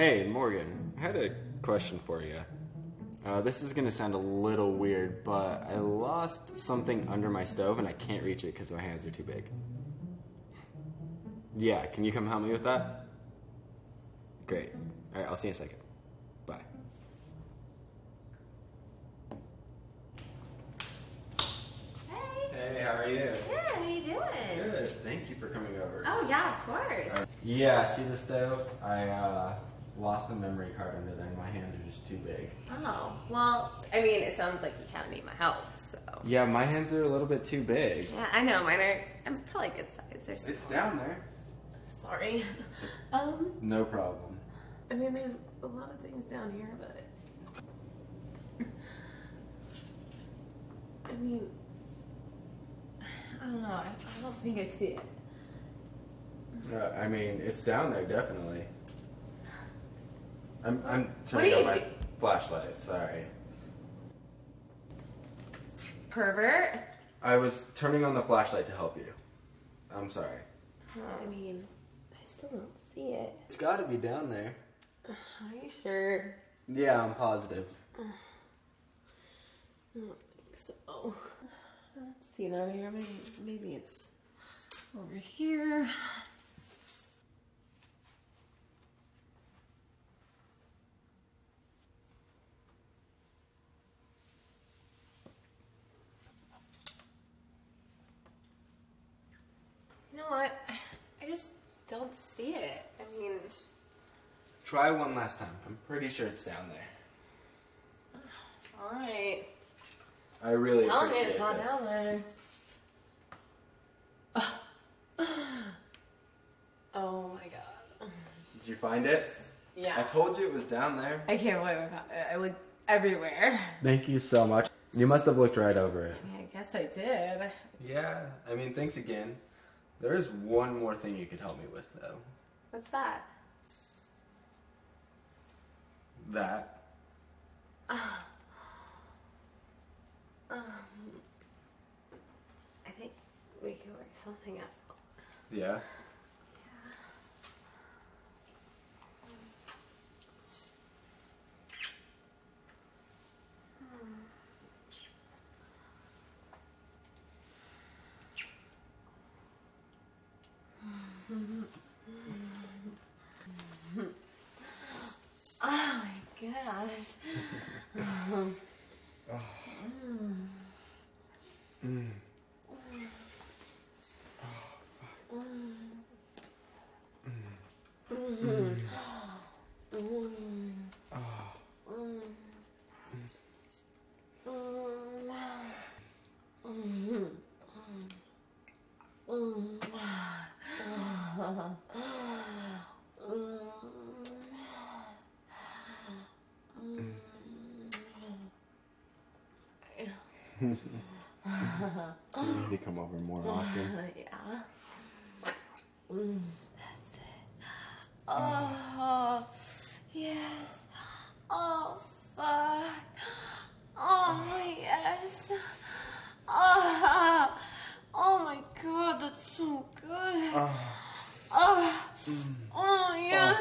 Hey, Morgan, I had a question for you. Uh, this is gonna sound a little weird, but I lost something under my stove and I can't reach it because my hands are too big. Yeah, can you come help me with that? Great. Alright, I'll see you in a second. Bye. Hey. Hey, how are you? Good. How you doing? Good. Thank you for coming over. Oh yeah, of course. Yeah, see the stove? I uh, lost a memory card under there and my hands are just too big. Oh well, I mean, it sounds like you kind of need my help. So Yeah, my hands are a little bit too big. yeah, I know mine are. I'm probably good size. There's It's down there. sorry. um, No problem. I mean, there's a lot of things down here, but I mean, I don't know. I, I don't think I see it. Uh, I mean, it's down there definitely. I'm I'm What turning are on you my do- flashlight. Sorry. Pervert. I was turning on the flashlight to help you. I'm sorry. I mean, I still don't see it. It's got to be down there. Are you sure? Yeah, I'm positive. I don't think so. I don't see it over here. Maybe, maybe it's over here. You know what? I just don't see it. I mean, Try one last time. I'm pretty sure it's down there. all right. I really Tell me appreciate it's not down there. Oh my god. Did you find it? Yeah. I told you it was down there. I can't believe I found it. I looked everywhere. Thank you so much. You must have looked right over it. I mean, I guess I did. Yeah, I mean, thanks again. There is one more thing you could help me with, though. What's that? That. Um, I think we can work something out. Yeah. Gosh. You need to come over more often. yeah. Mm, that's it. Oh, yes. Oh, fuck. Oh, yes. Oh, oh my god, that's so good. Oh, Oh, oh yeah.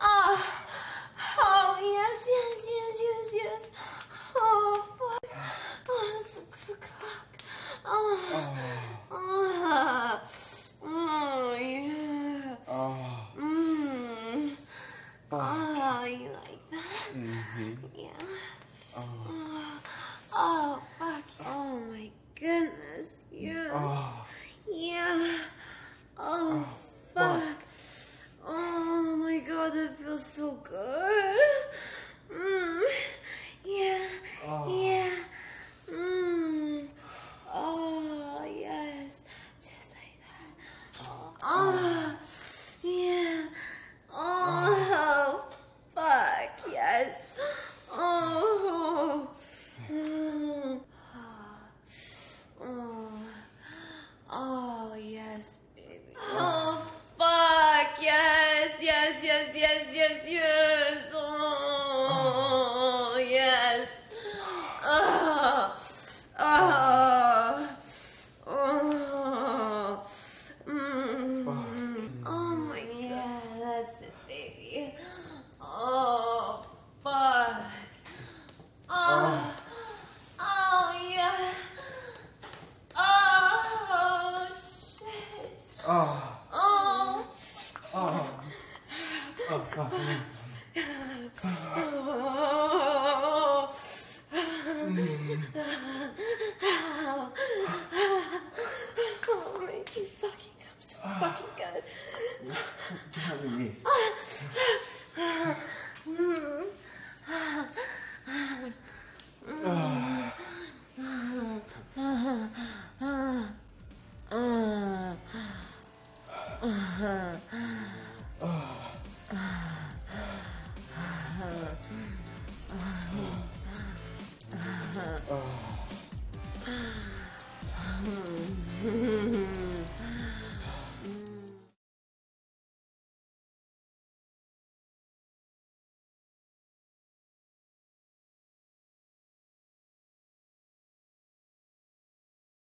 Oh, oh yes, yes, yes, yes, yes. Oh, fuck. Oh, that's so good. Oh, oh, oh yeah. oh, Mmm. Oh. Oh, you like that? Mhm. Yeah. Oh, Oh, oh, fuck. Oh my goodness. Yeah. oh, Yeah. Oh, fuck. Ugh. Ugh. Ugh. Mm. Oh my yeah, that's it, baby. Oh fuck. Oh. Oh yeah. Oh. Oh. Oh. Oh. Oh. oh.